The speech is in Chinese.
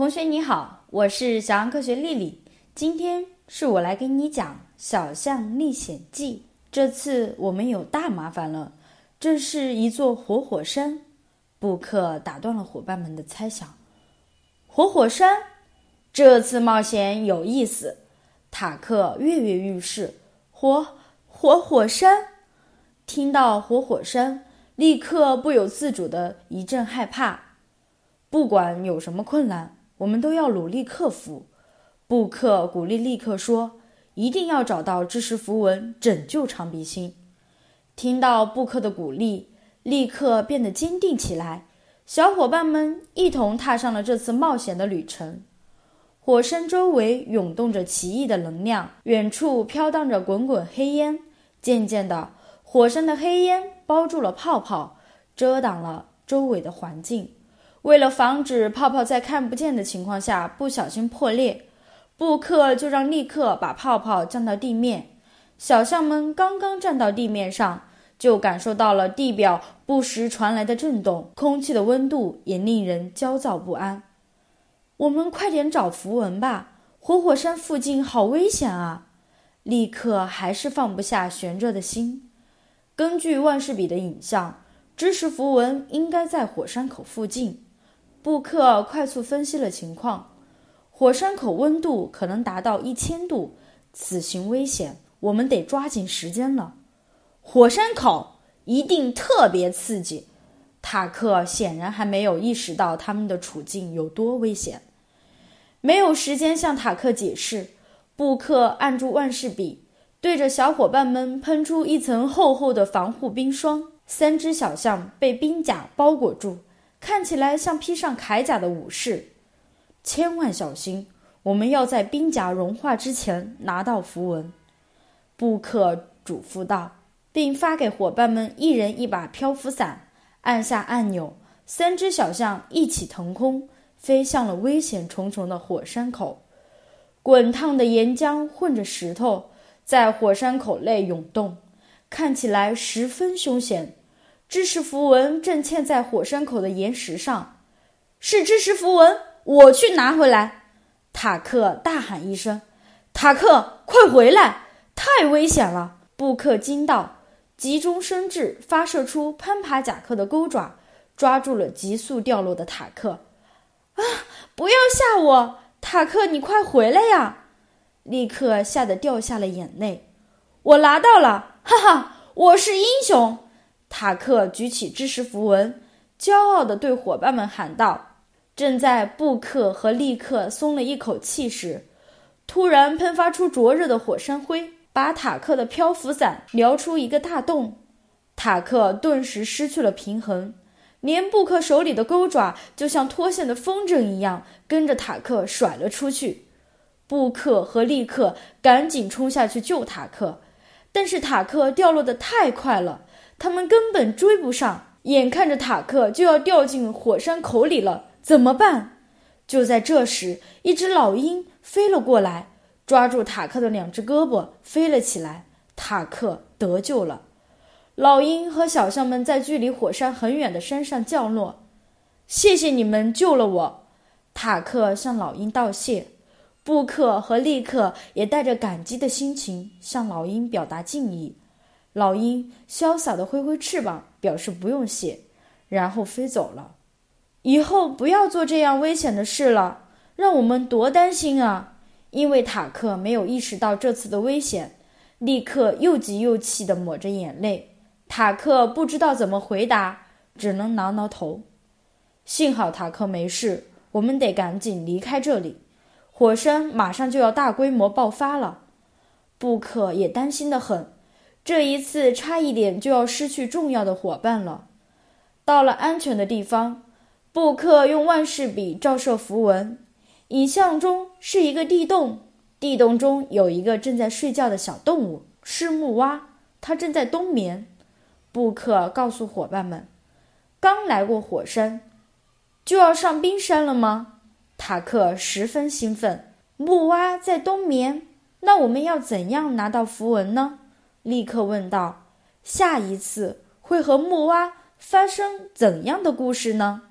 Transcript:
同学你好，我是小羊科学丽丽。今天是我来给你讲《小象历险记》。这次我们有大麻烦了，这是一座活火山。布克打断了伙伴们的猜想。活火山，这次冒险有意思。塔克跃跃欲试。活活火山，听到活火山，立刻不由自主的一阵害怕。不管有什么困难，我们都要努力克服。布克鼓励立刻说：“一定要找到知识符文，拯救长鼻星。”听到布克的鼓励，立刻变得坚定起来。小伙伴们一同踏上了这次冒险的旅程。火山周围涌动着奇异的能量，远处飘荡着滚滚黑烟。渐渐的，火山的黑烟包住了泡泡，遮挡了周围的环境。为了防止泡泡在看不见的情况下不小心破裂，布克就让立刻把泡泡降到地面。小象们刚刚站到地面上，就感受到了地表不时传来的震动，空气的温度也令人焦躁不安。我们快点找符文吧！活火山附近好危险啊！立刻还是放不下悬着的心。根据万事比的影像，知识符文应该在火山口附近。布克快速分析了情况，火山口温度可能达到一千度，此行危险，我们得抓紧时间了。火山口一定特别刺激，塔克显然还没有意识到他们的处境有多危险，没有时间向塔克解释。布克按住万事比，对着小伙伴们喷出一层厚厚的防护冰霜，三只小象被冰甲包裹住。看起来像披上铠甲的武士，千万小心！我们要在冰甲融化之前拿到符文。”布克嘱咐道，并发给伙伴们一人一把漂浮伞。按下按钮，三只小象一起腾空，飞向了危险重重的火山口。滚烫的岩浆混着石头，在火山口内涌动，看起来十分凶险。知识符文正嵌在火山口的岩石上，是知识符文，我去拿回来！塔克大喊一声：“塔克，快回来！太危险了！”布克惊道，急中生智，发射出攀爬甲克的钩爪，抓住了急速掉落的塔克。啊！不要吓我，塔克，你快回来呀！立刻吓得掉下了眼泪。我拿到了，哈哈，我是英雄！塔克举起知识符文，骄傲地对伙伴们喊道：“正在布克和利克松了一口气时，突然喷发出灼热的火山灰，把塔克的漂浮伞撩出一个大洞。塔克顿时失去了平衡，连布克手里的钩爪就像脱线的风筝一样，跟着塔克甩了出去。布克和利克赶紧冲下去救塔克，但是塔克掉落的太快了。”他们根本追不上，眼看着塔克就要掉进火山口里了，怎么办？就在这时，一只老鹰飞了过来，抓住塔克的两只胳膊，飞了起来。塔克得救了。老鹰和小象们在距离火山很远的山上降落。谢谢你们救了我。塔克向老鹰道谢。布克和利克也带着感激的心情向老鹰表达敬意。老鹰潇洒地挥挥翅膀，表示不用谢，然后飞走了。以后不要做这样危险的事了，让我们多担心啊！因为塔克没有意识到这次的危险，立刻又急又气地抹着眼泪。塔克不知道怎么回答，只能挠挠头。幸好塔克没事，我们得赶紧离开这里，火山马上就要大规模爆发了。布克也担心的很。这一次差一点就要失去重要的伙伴了。到了安全的地方，布克用万事笔照射符文，影像中是一个地洞，地洞中有一个正在睡觉的小动物，是木蛙，它正在冬眠。布克告诉伙伴们：“刚来过火山，就要上冰山了吗？”塔克十分兴奋。木蛙在冬眠，那我们要怎样拿到符文呢？立刻问道：“下一次会和木蛙发生怎样的故事呢？”